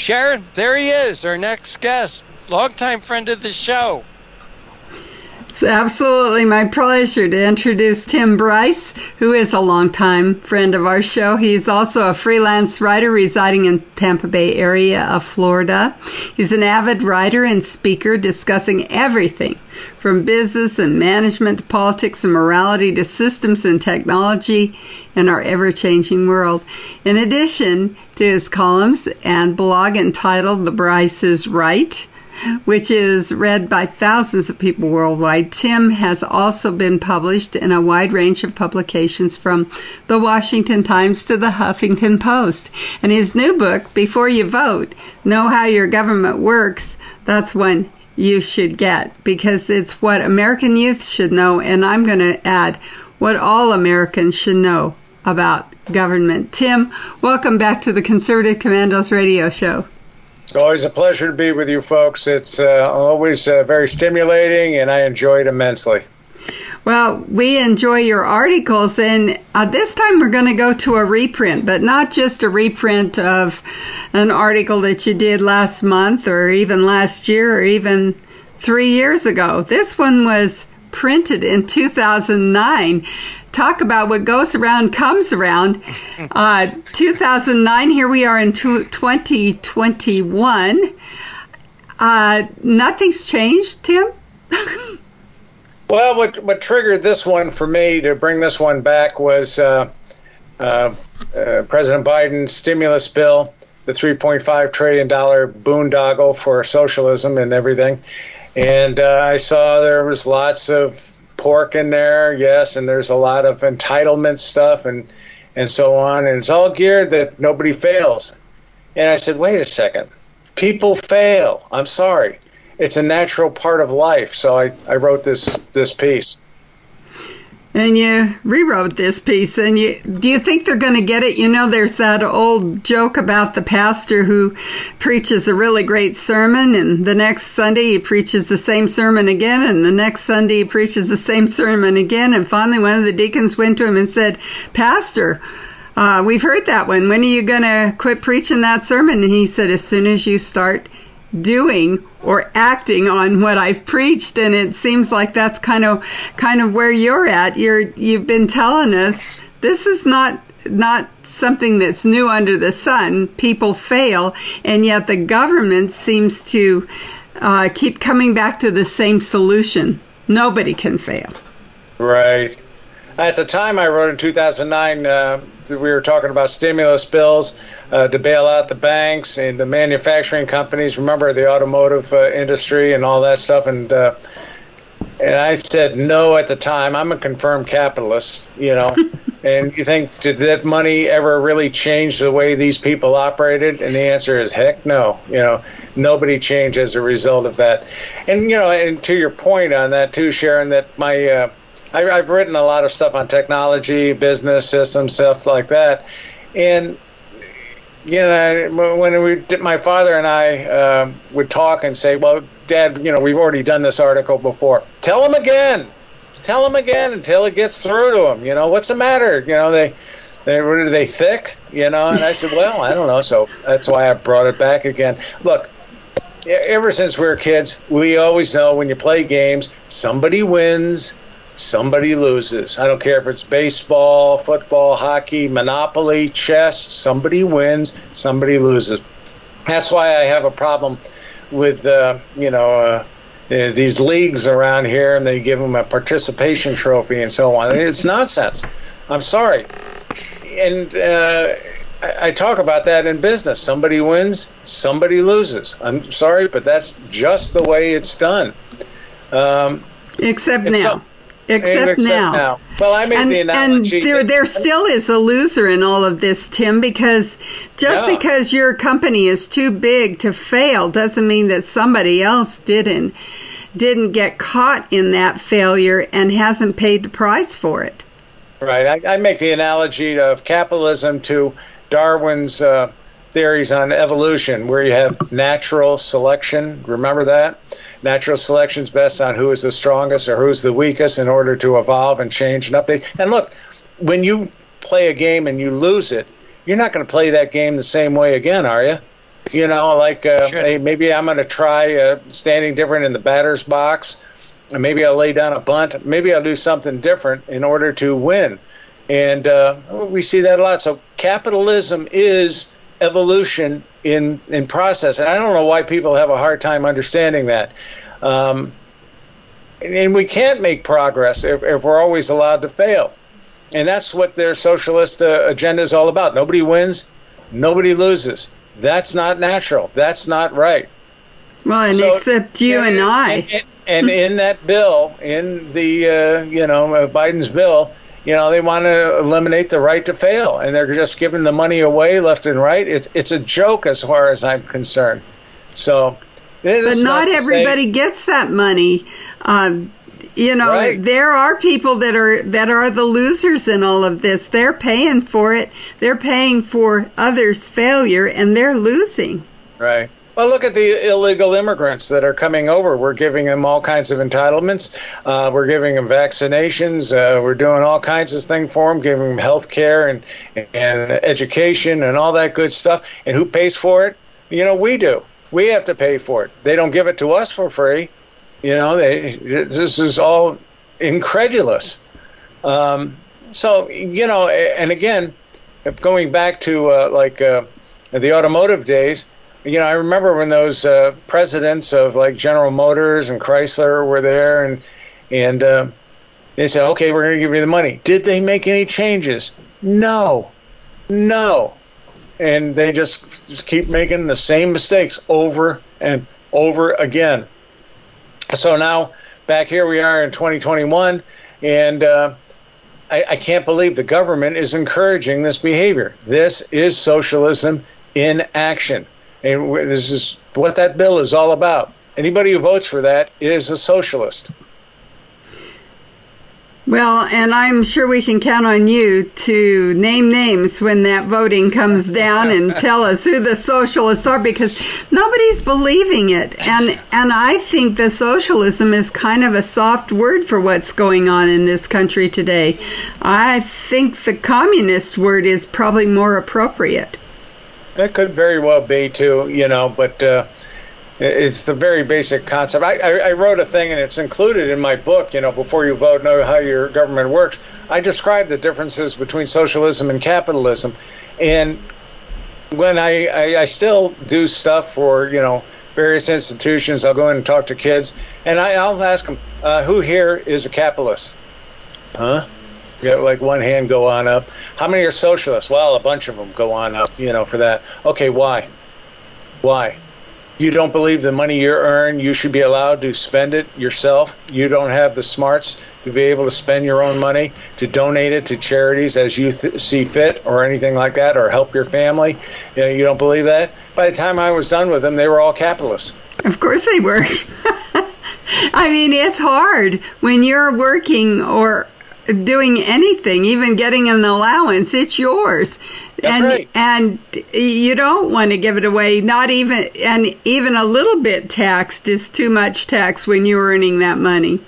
Sharron, there he is, our next guest, longtime friend of the show. It's absolutely my pleasure to introduce Tim Bryce, who is a longtime friend of our show. He's also a freelance writer residing in Tampa Bay area of Florida. He's an avid writer and speaker discussing everything from business and management to politics and morality to systems and technology in our ever changing world. In addition to his columns and blog entitled The Bryce is Right, which is read by thousands of people worldwide. Tim has also been published in a wide range of publications from the Washington Times to the Huffington Post. And his new book, Before You Vote, Know How Your Government Works, that's one you should get because it's what American youth should know. And I'm going to add what all Americans should know about government. Tim, welcome back to the Conservative Commandos radio show. It's always a pleasure to be with you folks. It's uh, always uh, very stimulating, and I enjoy it immensely. Well, we enjoy your articles, and uh, this time we're going to go to a reprint, but not just a reprint of an article that you did last month or even last year or even three years ago. This one was printed in 2009 talk about what goes around comes around. Uh, 2009, here we are in 2021. Uh, nothing's changed, Tim? well, what, what triggered this one for me to bring this one back was uh, uh, uh President Biden's stimulus bill, the $3.5 trillion boondoggle for socialism and everything. And uh, I saw there was lots of pork in there, yes, and there's a lot of entitlement stuff and and so on, and it's all geared that nobody fails. And I said, wait a second, people fail. I'm sorry, it's a natural part of life. So I, I wrote this this piece. And you rewrote this piece and you do you think they're going to get it? You know there's that old joke about the pastor who preaches a really great sermon and the next sunday he preaches the same sermon again and the next sunday he preaches the same sermon again and finally one of the deacons went to him and said pastor uh, we've heard that one. When are you going to quit preaching that sermon? And he said as soon as you start doing or acting on what I've preached and it seems like that's kind of kind of where you're at. You're you've been telling us this is not not something that's new under the sun. People fail and yet the government seems to uh, keep coming back to the same solution. Nobody can fail. Right. At the time I wrote in 2009 uh, we were talking about stimulus bills uh, to bail out the banks and the manufacturing companies. Remember the automotive uh, industry and all that stuff. And uh, and I said no at the time. I'm a confirmed capitalist, you know. and you think did that money ever really change the way these people operated? And the answer is heck no. You know, nobody changed as a result of that. And you know, and to your point on that too, Sharron, that my uh, I, I've written a lot of stuff on technology, business systems, stuff like that, and you know, when we did, my father and I uh, would talk and say, "Well, Dad, you know, we've already done this article before. Tell him again. Tell him again until it gets through to him. You know, what's the matter? You know, they they are they thick? You know?" And I said, "Well, I don't know." So that's why I brought it back again. Look, ever since we were kids, we always know when you play games, somebody wins, somebody loses. I don't care if it's baseball, football, hockey, monopoly, chess, somebody wins, somebody loses. That's why I have a problem with, uh, you know, uh, uh, these leagues around here and they give them a participation trophy and so on. It's nonsense. I'm sorry. And uh, I, I talk about that in business. Somebody wins, somebody loses. I'm sorry, but that's just the way it's done. Um, Except now. So, Except, except now. now. Well, I made and, the analogy. And there, there still is a loser in all of this, Tim, because just yeah. because your company is too big to fail doesn't mean that somebody else didn't didn't get caught in that failure and hasn't paid the price for it. Right. I, I make the analogy of capitalism to Darwin's uh, theories on evolution, where you have natural selection. Remember that? natural selection is best on who is the strongest or who's the weakest in order to evolve and change and update. And look, when you play a game and you lose it, you're not going to play that game the same way again, are you? You know, like uh, hey, maybe I'm going to try uh, standing different in the batter's box. And Maybe I'll lay down a bunt. Maybe I'll do something different in order to win. And uh, we see that a lot. So capitalism is evolution in in process, and I don't know why people have a hard time understanding that. Um, and we can't make progress if, if, we're always allowed to fail. And that's what their socialist uh, agenda is all about. Nobody wins, nobody loses. That's not natural. That's not right. Well, and so, except you and, and I. And, and, in that bill, in the uh, you know uh, Biden's bill, you know they want to eliminate the right to fail, and they're just giving the money away left and right. It's it's a joke as far as I'm concerned. So, but not, everybody say, gets that money. Um, you know, right. there are people that are that are the losers in all of this. They're paying for it. They're paying for others' failure, and they're losing. Right. Well, look at the illegal immigrants that are coming over. We're giving them all kinds of entitlements. Uh, we're giving them vaccinations. Uh, we're doing all kinds of things for them, giving them health care and, and education and all that good stuff. And who pays for it? You know, we do. We have to pay for it. They don't give it to us for free. You know, they, this is all incredulous. Um, so, you know, and again, going back to uh, like uh, the automotive days, you know, I remember when those uh, presidents of like General Motors and Chrysler were there, and and uh, they said, "Okay, we're going to give you the money." Did they make any changes? No, no, and they just, just keep making the same mistakes over and over again. So now back here we are in 2021, and uh, I, I can't believe the government is encouraging this behavior. This is socialism in action. And this is what that bill is all about. Anybody who votes for that is a socialist. Well, and I'm sure we can count on you to name names when that voting comes down and tell us who the socialists are because nobody's believing it. And and I think the socialism is kind of a soft word for what's going on in this country today. I think the communist word is probably more appropriate. That could very well be too, you know, but uh, it's the very basic concept. I, I, I, wrote a thing, and it's included in my book. You know, before you vote, know how your government works. I describe the differences between socialism and capitalism, and when I, I, I still do stuff for you know various institutions, I'll go in and talk to kids, and I, will ask them, uh, "Who here is a capitalist?" Huh? You got like one hand go on up. How many are socialists? Well, a bunch of them go on up. You know, for that. Okay, why? Why? you don't believe the money you earn, you should be allowed to spend it yourself. You don't have the smarts to be able to spend your own money to donate it to charities as you th- see fit or anything like that or help your family. You, know, you don't believe that? By the time I was done with them, they were all capitalists. Of course they were. I mean, it's hard when you're working or doing anything, even getting an allowance, it's yours. That's and right. and you don't want to give it away. Not even and even a little bit taxed is too much tax when you're earning that money.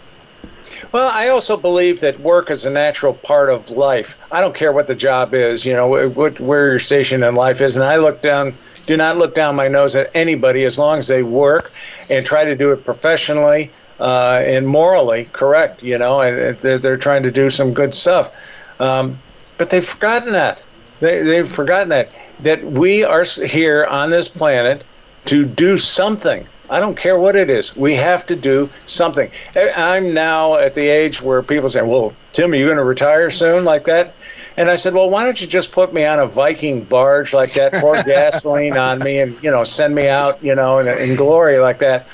Well, I also believe that work is a natural part of life. I don't care what the job is, you know, what, where your station in life is, and I look down, do not look down my nose at anybody as long as they work and try to do it professionally uh, and morally correct, you know, and they're, they're trying to do some good stuff. Um, but they've forgotten that. They, they've forgotten that that we are here on this planet to do something. I don't care what it is. We have to do something. I'm now at the age where people say, "Well, Tim, are you going to retire soon?" Like that. And I said, "Well, why don't you just put me on a Viking barge like that, pour gasoline on me, and you know, send me out, you know, in, in glory like that."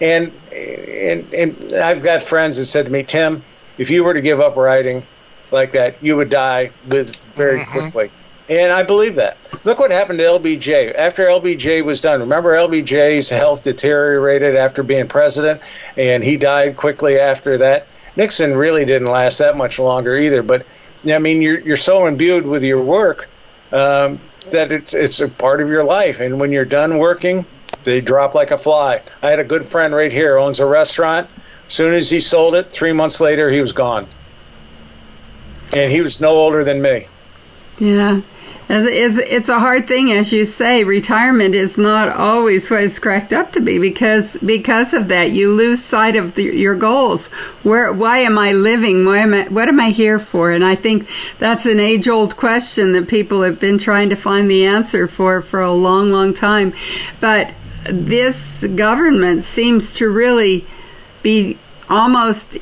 And and and I've got friends that said to me, "Tim, if you were to give up writing like that, you would die with very mm-hmm. quickly." And I believe that. Look what happened to LBJ. After LBJ was done, remember LBJ's health deteriorated after being president, and he died quickly after that. Nixon really didn't last that much longer either. But I mean, you're you're so imbued with your work um, that it's it's a part of your life, and when you're done working, they drop like a fly. I had a good friend right here owns a restaurant. As soon as he sold it, three months later, he was gone, and he was no older than me. Yeah. It's, it's a hard thing, as you say. Retirement is not always what it's cracked up to be because because of that, you lose sight of the, your goals. Where, why am I living? Why am I? What am I here for? And I think that's an age-old question that people have been trying to find the answer for for a long, long time. But this government seems to really be almost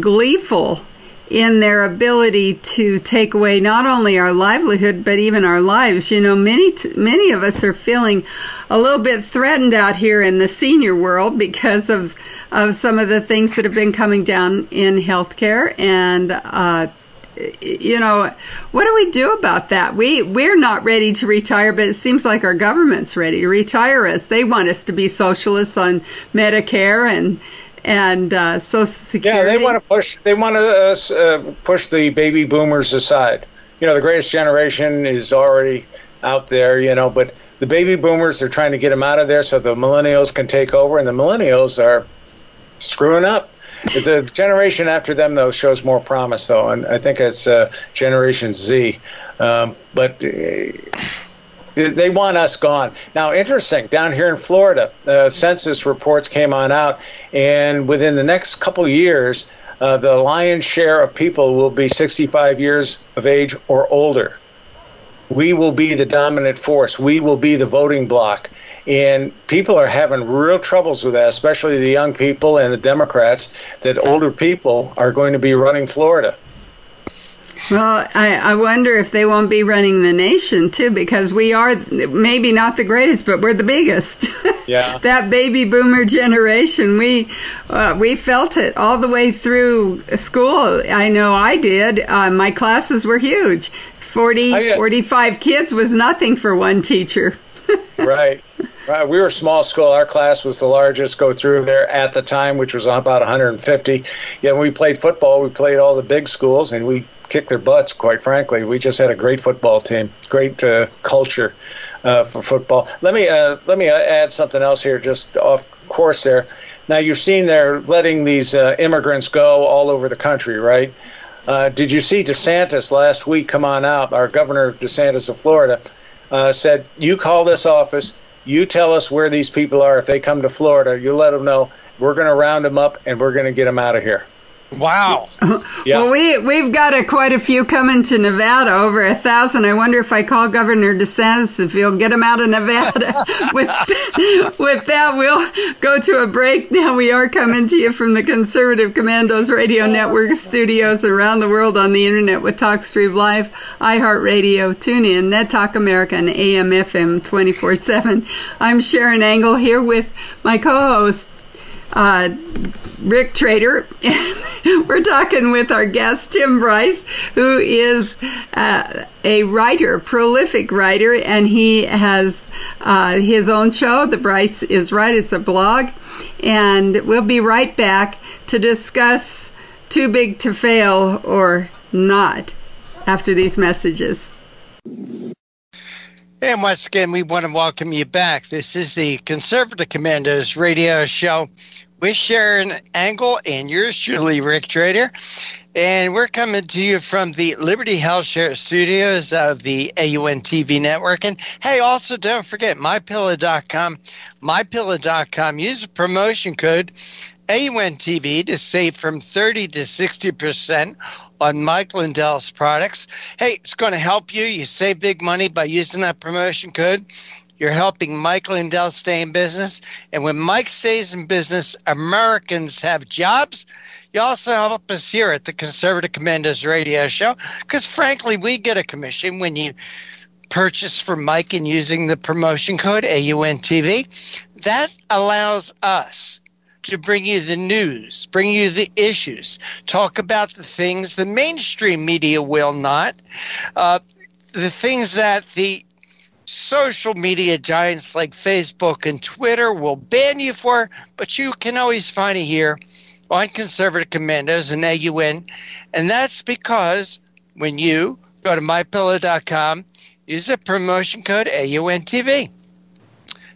gleeful in their ability to take away not only our livelihood but even our lives. You know, many many of us are feeling a little bit threatened out here in the senior world because of of some of the things that have been coming down in healthcare and. Uh, you know, what do we do about that? We we're not ready to retire, but it seems like our government's ready to retire us. They want us to be socialists on Medicare and and uh, Social Security. Yeah, they want to push. They want to uh, uh, push the baby boomers aside. You know, the greatest generation is already out there. You know, but the baby boomers they're trying to get them out of there so the millennials can take over, and the millennials are screwing up. The generation after them though shows more promise though, and I think it's uh, Generation Z. Um, but uh, they want us gone. Now, interesting, down here in Florida, uh, census reports came on out, and within the next couple years, uh, the lion's share of people will be 65 years of age or older. We will be the dominant force. We will be the voting bloc. And people are having real troubles with that, especially the young people and the Democrats, that older people are going to be running Florida. Well, I, I wonder if they won't be running the nation too, because we are maybe not the greatest, but we're the biggest. Yeah. that baby boomer generation, we uh, we felt it all the way through school. I know I did. Uh, my classes were huge. 40, 45 kids was nothing for one teacher. right. Right. We were a small school. Our class was the largest go through there at the time, which was about 150. Yeah, when we played football, we played all the big schools, and we kicked their butts. Quite frankly, we just had a great football team, great uh, culture uh, for football. Let me uh, let me add something else here, just off course there. Now you've seen they're letting these uh, immigrants go all over the country, right? Uh, did you see DeSantis last week come on out? Our governor DeSantis of Florida uh, said, "You call this office." You tell us where these people are. If they come to Florida, you let them know. We're going to round them up and we're going to get them out of here. Wow. Yeah. Well, we we've got a, quite a few coming to Nevada, over a thousand. I wonder if I call Governor DeSantis if he'll get them out of Nevada. with with that, we'll go to a break. Now we are coming to you from the Conservative Commandos Radio Network studios around the world on the internet with TalkStream Live, iHeartRadio, TuneIn, Net Talk America, and AM/FM 24/7. I'm Sharron Angle here with my co-host uh, Rick Trader. We're talking with our guest, Tim Bryce, who is uh, a writer, prolific writer, and he has uh, his own show, The Bryce is Right. It's a blog. And we'll be right back to discuss Too Big to Fail or Not after these messages. And once again, we want to welcome you back. This is the Conservative Commandos radio show with Sharron Angle and yours truly, Rick Trader. And we're coming to you from the Liberty Health Share studios of the AUN TV network. And hey, also don't forget mypillow.com. Mypillow.com. Use the promotion code AUNTV to save from 30 to 60% on Mike Lindell's products. Hey, it's going to help you. You save big money by using that promotion code. You're helping Mike Lindell stay in business. And when Mike stays in business, Americans have jobs. You also help us here at the Conservative Commandos radio show because, frankly, we get a commission when you purchase from Mike and using the promotion code AUNTV. That allows us to bring you the news, bring you the issues, talk about the things the mainstream media will not, uh, the things that the social media giants like Facebook and Twitter will ban you for, but you can always find it here on Conservative Commandos and AUN. And that's because when you go to mypillow.com, use the promotion code AUNTV.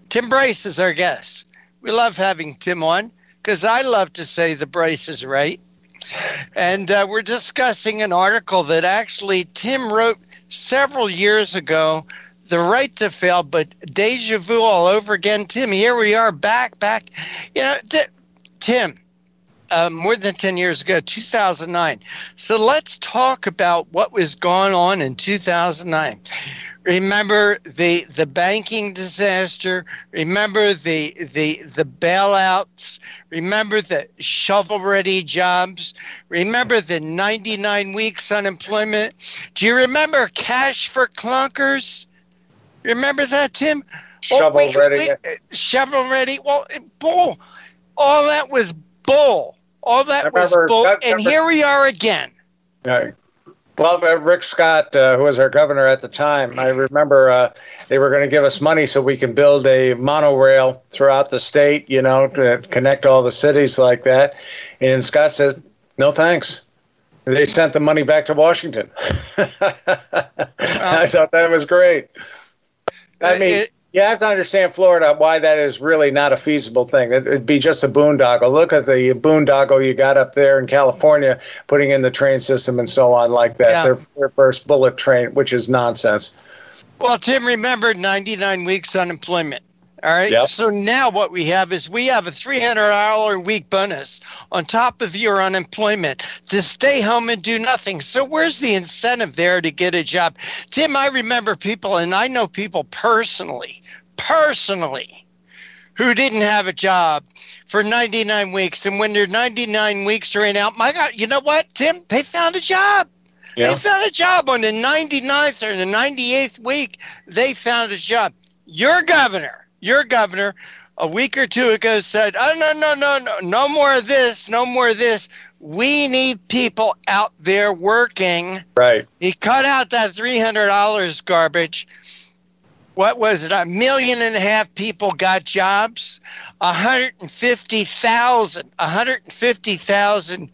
Tim Bryce is our guest. We love having Tim on because I love to say the Bryce is right. And uh, we're discussing an article that actually Tim wrote several years ago, the right to fail, but deja vu all over again. Tim, here we are back, back. You know, Tim, uh, more than 10 years ago, 2009. So let's talk about what was going on in 2009. Remember the the banking disaster. Remember the the the bailouts. Remember the shovel ready jobs. Remember the 99 weeks unemployment. Do you remember cash for clunkers? Remember that, Tim? Shovel oh, ready. shovel ready. Well, uh, bull. All that was bull. All that was bull. That, and here we are again. Right. Well, uh, Rick Scott, uh, who was our governor at the time, I remember uh, they were going to give us money so we can build a monorail throughout the state, you know, to connect all the cities like that. And Scott said, no thanks. They sent the money back to Washington. I thought that was great. I mean, it, you have to understand Florida why that is really not a feasible thing. It, would be just a boondoggle. Look at the boondoggle you got up there in California, putting in the train system and so on like that. Yeah. Their, their first bullet train, which is nonsense. Well, Tim, remember 99 weeks unemployment. All right. Yep. So now what we have is we have a $300 a week bonus on top of your unemployment to stay home and do nothing. So where's the incentive there to get a job? Tim, I remember people, and I know people personally, personally, who didn't have a job for 99 weeks. And when their 99 weeks ran out, my God, you know what, Tim? They found a job. Yeah. They found a job on the 99th or the 98th week. They found a job. Your governor your governor a week or two ago said, "Oh no, no, no, no, no more of this, no more of this. We need people out there working." Right. He cut out that three hundred dollars garbage. What was it? A million and a half people got jobs. A hundred and fifty thousand. A hundred and fifty thousand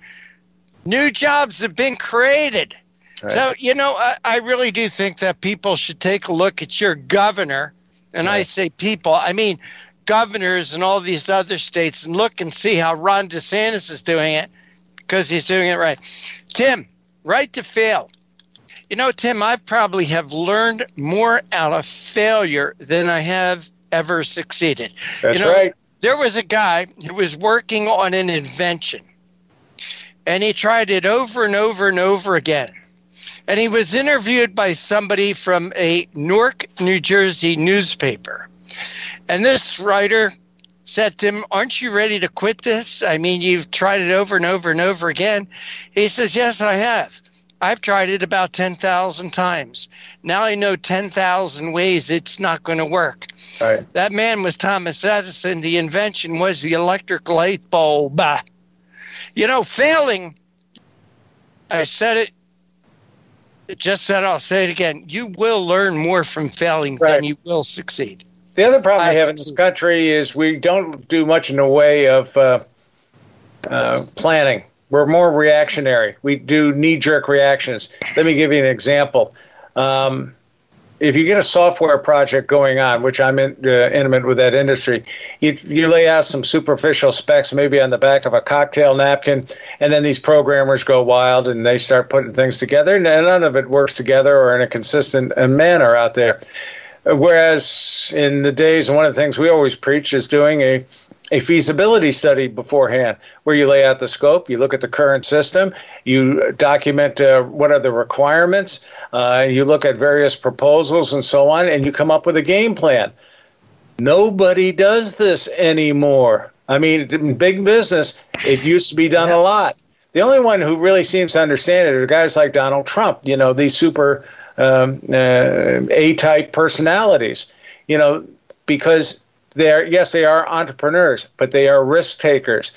new jobs have been created. Right. So you know, I, I really do think that people should take a look at your governor and right. I say people, I mean governors and all these other states, and look and see how Ron DeSantis is doing it because he's doing it right. Tim, right to fail. You know, Tim, I probably have learned more out of failure than I have ever succeeded. That's you know, right. There was a guy who was working on an invention, and he tried it over and over and over again and he was interviewed by somebody from a Newark, New Jersey newspaper. And this writer said to him, Aren't you ready to quit this? I mean, you've tried it over and over and over again. He says, Yes, I have. I've tried it about 10,000 times. Now I know 10,000 ways it's not going to work. Right. That man was Thomas Edison. The invention was the electric light bulb. You know, failing, I said it just that I'll say it again. You will learn more from failing right. than you will succeed. The other problem I we have succeed. in this country is we don't do much in the way of uh, uh, planning. We're more reactionary. We do knee jerk reactions. Let me give you an example. Um, if you get a software project going on, which I'm in, uh, intimate with that industry, you, you lay out some superficial specs, maybe on the back of a cocktail napkin, and then these programmers go wild and they start putting things together, and none of it works together or in a consistent uh, manner out there. Whereas in the days, one of the things we always preach is doing a a feasibility study beforehand where you lay out the scope, you look at the current system, you document uh, what are the requirements, uh, you look at various proposals and so on, and you come up with a game plan. Nobody does this anymore. I mean, big business, it used to be done a lot. The only one who really seems to understand it are guys like Donald Trump, you know, these super um, uh, A type personalities, you know, because they're yes, they are entrepreneurs, but they are risk takers.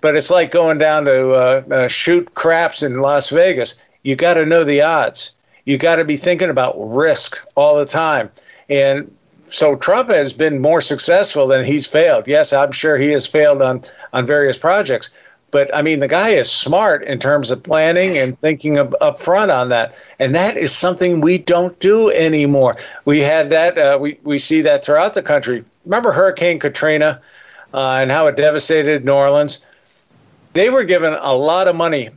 But it's like going down to uh, uh, shoot craps in Las Vegas. You got to know the odds. You got to be thinking about risk all the time. And so Trump has been more successful than he's failed. Yes, I'm sure he has failed on on various projects, but I mean the guy is smart in terms of planning and thinking up front on that, and that is something we don't do anymore. We had that. Uh, we we see that throughout the country remember Hurricane Katrina uh, and how it devastated New Orleans? They were given a lot of money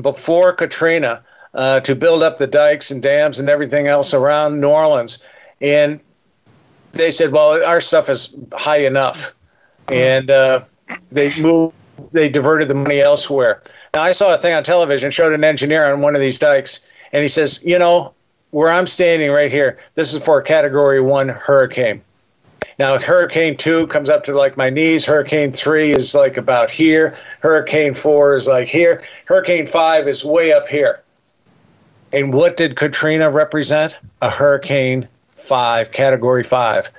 before Katrina uh, to build up the dikes and dams and everything else around New Orleans. And they said, well, our stuff is high enough. And uh, they moved, they diverted the money elsewhere. Now, I saw a thing on television, showed an engineer on one of these dikes, and he says, you know, where I'm standing right here, this is for a category one hurricane. Now, Hurricane 2 comes up to like my knees. Hurricane 3 is like about here. Hurricane 4 is like here. Hurricane 5 is way up here. And what did Katrina represent? A Hurricane 5, Category 5.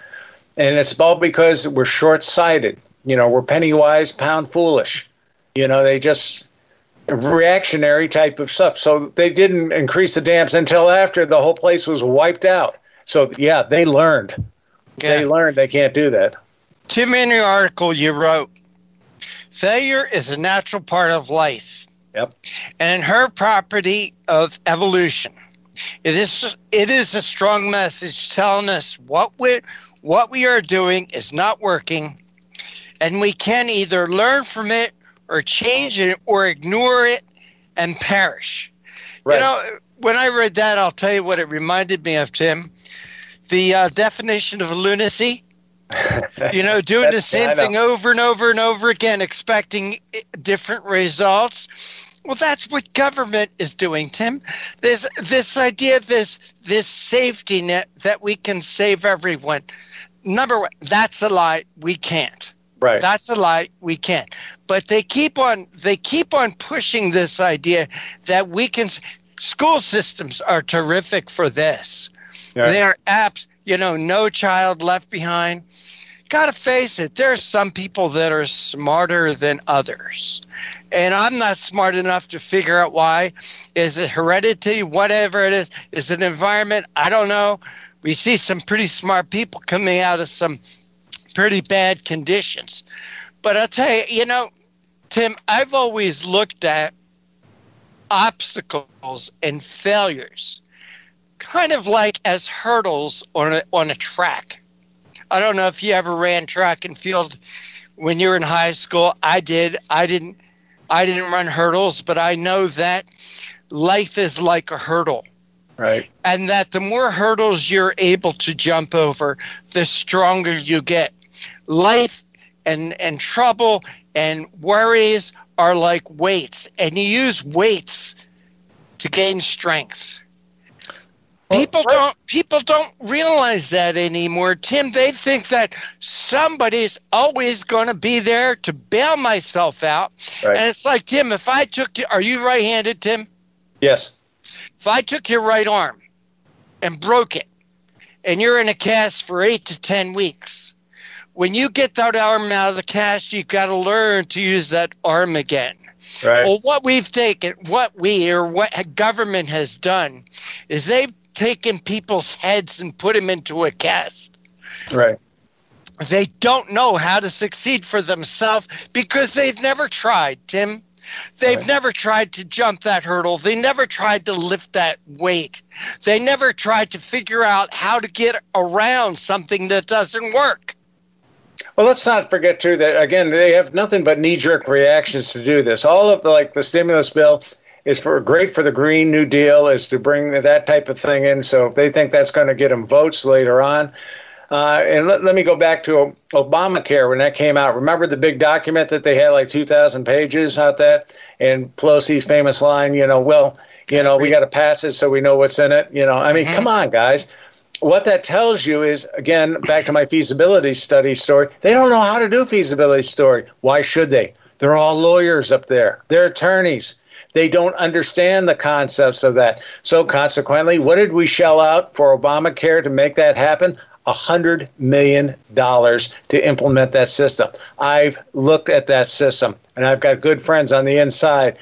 And it's all because we're short sighted. You know, we're penny wise, pound foolish. You know, they just reactionary type of stuff. So they didn't increase the dams until after the whole place was wiped out. So, yeah, they learned yeah. they learned they can't do that. Tim, in your article, you wrote, failure is a natural part of life. Yep. And in her property of evolution, it is it is a strong message telling us what we what we are doing is not working, and we can either learn from it or change it or ignore it and perish. Right. You know, when I read that, I'll tell you what it reminded me of, Tim the uh, definition of lunacy. you know, doing the same thing over and over and over again, expecting different results. Well, that's what government is doing, Tim. This this idea, this this safety net that we can save everyone. Number one, that's a lie. We can't. Right. That's a lie. We can't. But they keep on they keep on pushing this idea that we can. School systems are terrific for this. Yeah. They're apps, you know, no child left behind. Got to face it, there are some people that are smarter than others. And I'm not smart enough to figure out why. Is it heredity? Whatever it is. Is it environment? I don't know. We see some pretty smart people coming out of some pretty bad conditions. But I'll tell you, you know, Tim, I've always looked at obstacles and failures kind of like as hurdles on a, on a track. I don't know if you ever ran track and field when you were in high school. I did. I didn't. I didn't run hurdles, but I know that life is like a hurdle. Right. And that the more hurdles you're able to jump over, the stronger you get. Life and and trouble and worries are like weights, and you use weights to gain strength. People don't people don't realize that anymore, Tim. They think that somebody's always going to be there to bail myself out. Right. And it's like, Tim, if I took are you right-handed, Tim? Yes. If I took your right arm and broke it, and you're in a cast for eight to ten weeks, when you get that arm out of the cast, you've got to learn to use that arm again. Right. Well, what we've taken, what we or what government has done, is they've taken people's heads and put them into a cast. Right. They don't know how to succeed for themselves because they've never tried, Tim. They've right. never tried to jump that hurdle. They never tried to lift that weight. They never tried to figure out how to get around something that doesn't work. Well, let's not forget too that again they have nothing but knee-jerk reactions to do this. All of the like the stimulus bill is for great for the Green New Deal, is to bring that type of thing in. So they think that's going to get them votes later on. Uh, and let, let, me go back to Obamacare when that came out. Remember the big document that they had like 2,000 pages out there? And Pelosi's famous line, you know, well, you know, we got to pass it so we know what's in it. You know, I mean, come on, guys. What that tells you is, again, back to my feasibility study story, they don't know how to do feasibility story. Why should they? They're all lawyers up there, they're attorneys. They don't understand the concepts of that. So, consequently, what did we shell out for Obamacare to make that happen? A hundred million dollars to implement that system. I've looked at that system, and I've got good friends on the inside.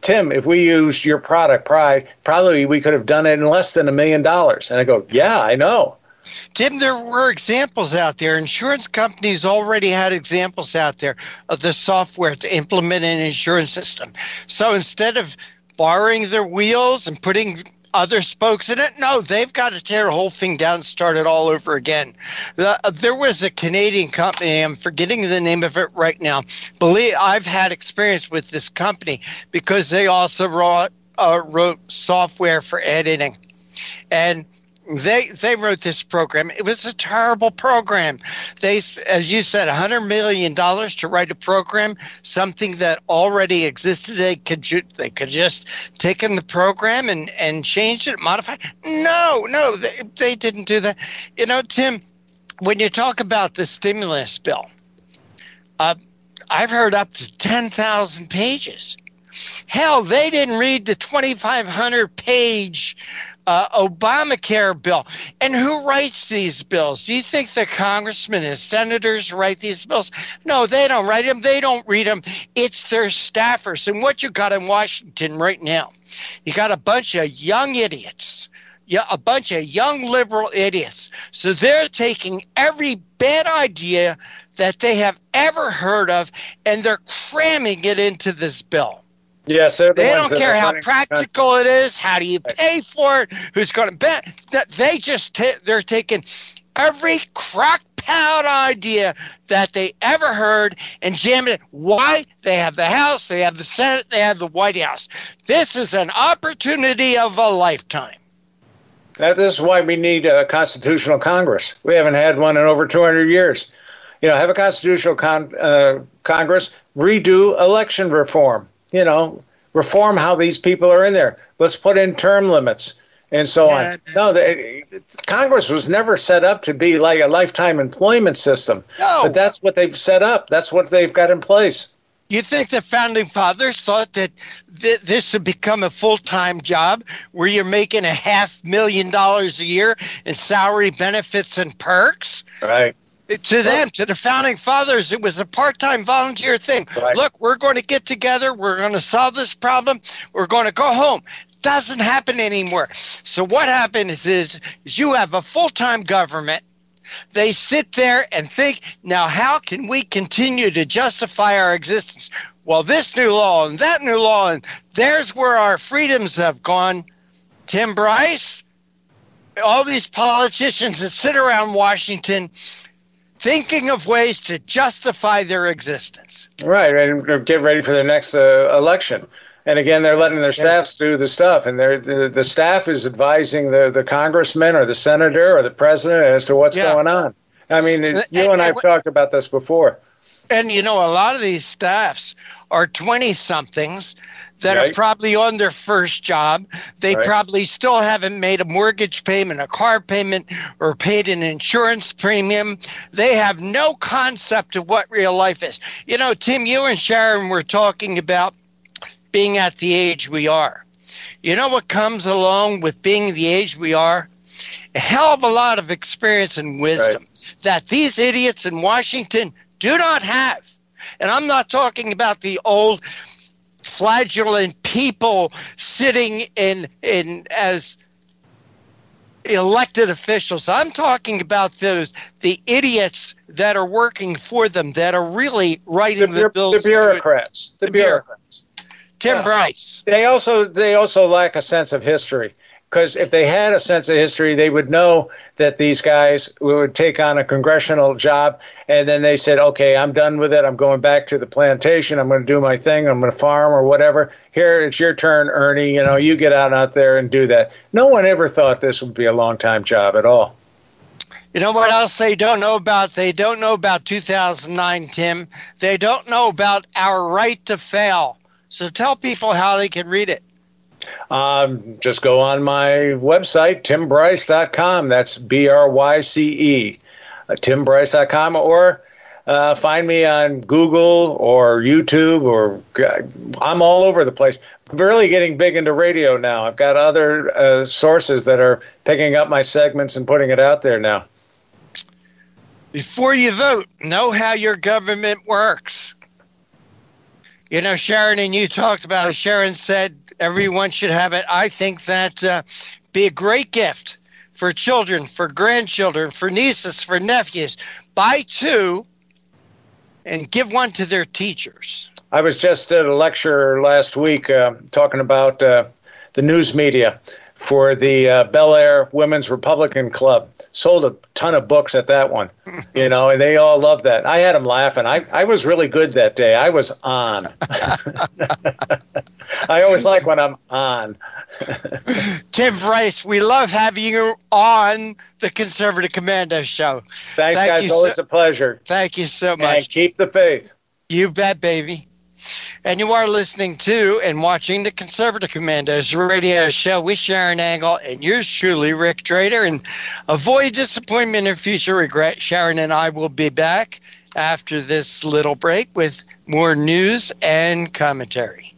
Tim, if we used your product, Pride, probably we could have done it in less than a million dollars. And I go, yeah, I know. Tim, there were examples out there. Insurance companies already had examples out there of the software to implement an insurance system. So instead of borrowing their wheels and putting other spokes in it, no, they've got to tear the whole thing down and start it all over again. The, uh, there was a Canadian company, I'm forgetting the name of it right now. Believe I've had experience with this company because they also brought uh, wrote software for editing, and they they wrote this program. It was a terrible program. They, as you said, hundred million dollars to write a program, something that already existed. They could they could just taken the program and and changed it, modified. No, no, they, they didn't do that. You know, Tim, when you talk about the stimulus bill, uh, I've heard up to ten thousand pages. Hell, they didn't read the 2,500 page uh, Obamacare bill. And who writes these bills? Do you think the congressmen and senators write these bills? No, they don't write them. They don't read them. It's their staffers. And what you got in Washington right now, you got a bunch of young idiots. Yeah, a bunch of young liberal idiots. So they're taking every bad idea that they have ever heard of and they're cramming it into this bill. Yes, the they don't care how practical it is. How do you pay for it? Who's going to bet? That they just t- they're taking every crackpot idea that they ever heard and jamming it. Why? They have the House, they have the Senate, they have the White House. This is an opportunity of a lifetime. That, this is why we need a constitutional Congress. We haven't had one in over 200 years. You know, have a constitutional con- uh, Congress, redo election reform you know, reform how these people are in there. Let's put in term limits and so yeah. on. No, the, Congress was never set up to be like a lifetime employment system. No. But that's what they've set up. That's what they've got in place. You think the founding fathers thought that th- this would become a full time job where you're making a half million dollars a year in salary benefits and perks? Right to them, to the founding fathers, it was a part time volunteer thing. Right. Look, we're going to get together. We're going to solve this problem. We're going to go home. Doesn't happen anymore. So what happens is, is you have a full time government. They sit there and think, now how can we continue to justify our existence? Well, this new law and that new law, and there's where our freedoms have gone. Tim Bryce, all these politicians that sit around Washington thinking of ways to justify their existence. Right, and get ready for their next uh, election. And again, they're letting their staffs do the stuff, and the, the staff is advising the, the congressman or the senator or the president as to what's yeah. going on. I mean, you and, and I've talked about this before. And you know, a lot of these staffs are 20 somethings that right. are probably on their first job. They right. probably still haven't made a mortgage payment, a car payment, or paid an insurance premium. They have no concept of what real life is. You know, Tim, you and Sharron were talking about being at the age we are. You know what comes along with being the age we are? A hell of a lot of experience and wisdom right. that these idiots in Washington do not have. And I'm not talking about the old flagellant people sitting in in as elected officials. I'm talking about those the idiots that are working for them that are really writing the, the bills. The bureaucrats. The, the bureaucrats. Tim yeah. Bryce. They also they also lack a sense of history because if they had a sense of history, they would know that these guys would take on a congressional job, and then they said, "Okay, I'm done with it. I'm going back to the plantation. I'm going to do my thing. I'm going to farm or whatever. Here, it's your turn, Ernie. You know, you get out out there and do that." No one ever thought this would be a long time job at all. You know what else they don't know about? They don't know about 2009, Tim. They don't know about our right to fail. So tell people how they can read it. Um, just go on my website, timbryce.com. That's B R Y C E, uh, timbryce.com, or uh, find me on Google or YouTube, or I'm all over the place. I'm really getting big into radio now. I've got other uh, sources that are picking up my segments and putting it out there now. Before you vote, know how your government works. You know, Sharron and you talked about. Sharron said everyone should have it. I think that uh, be a great gift for children, for grandchildren, for nieces, for nephews. Buy two and give one to their teachers. I was just at a lecture last week uh, talking about uh, the news media for the uh, Belleair Women's Republican Club. Sold a ton of books at that one, you know, and they all loved that. I had them laughing. I, I was really good that day. I was on. I always like when I'm on. Tim Bryce, we love having you on the Conservative Commando Show. Thanks, Thank guys. Always so, a pleasure. Thank you so much. And keep the faith. You bet, baby. And you are listening to and watching the Conservative Commandos radio show with Sharron Angle and yours truly, Rick Trader. And avoid disappointment and future regret. Sharron and I will be back after this little break with more news and commentary.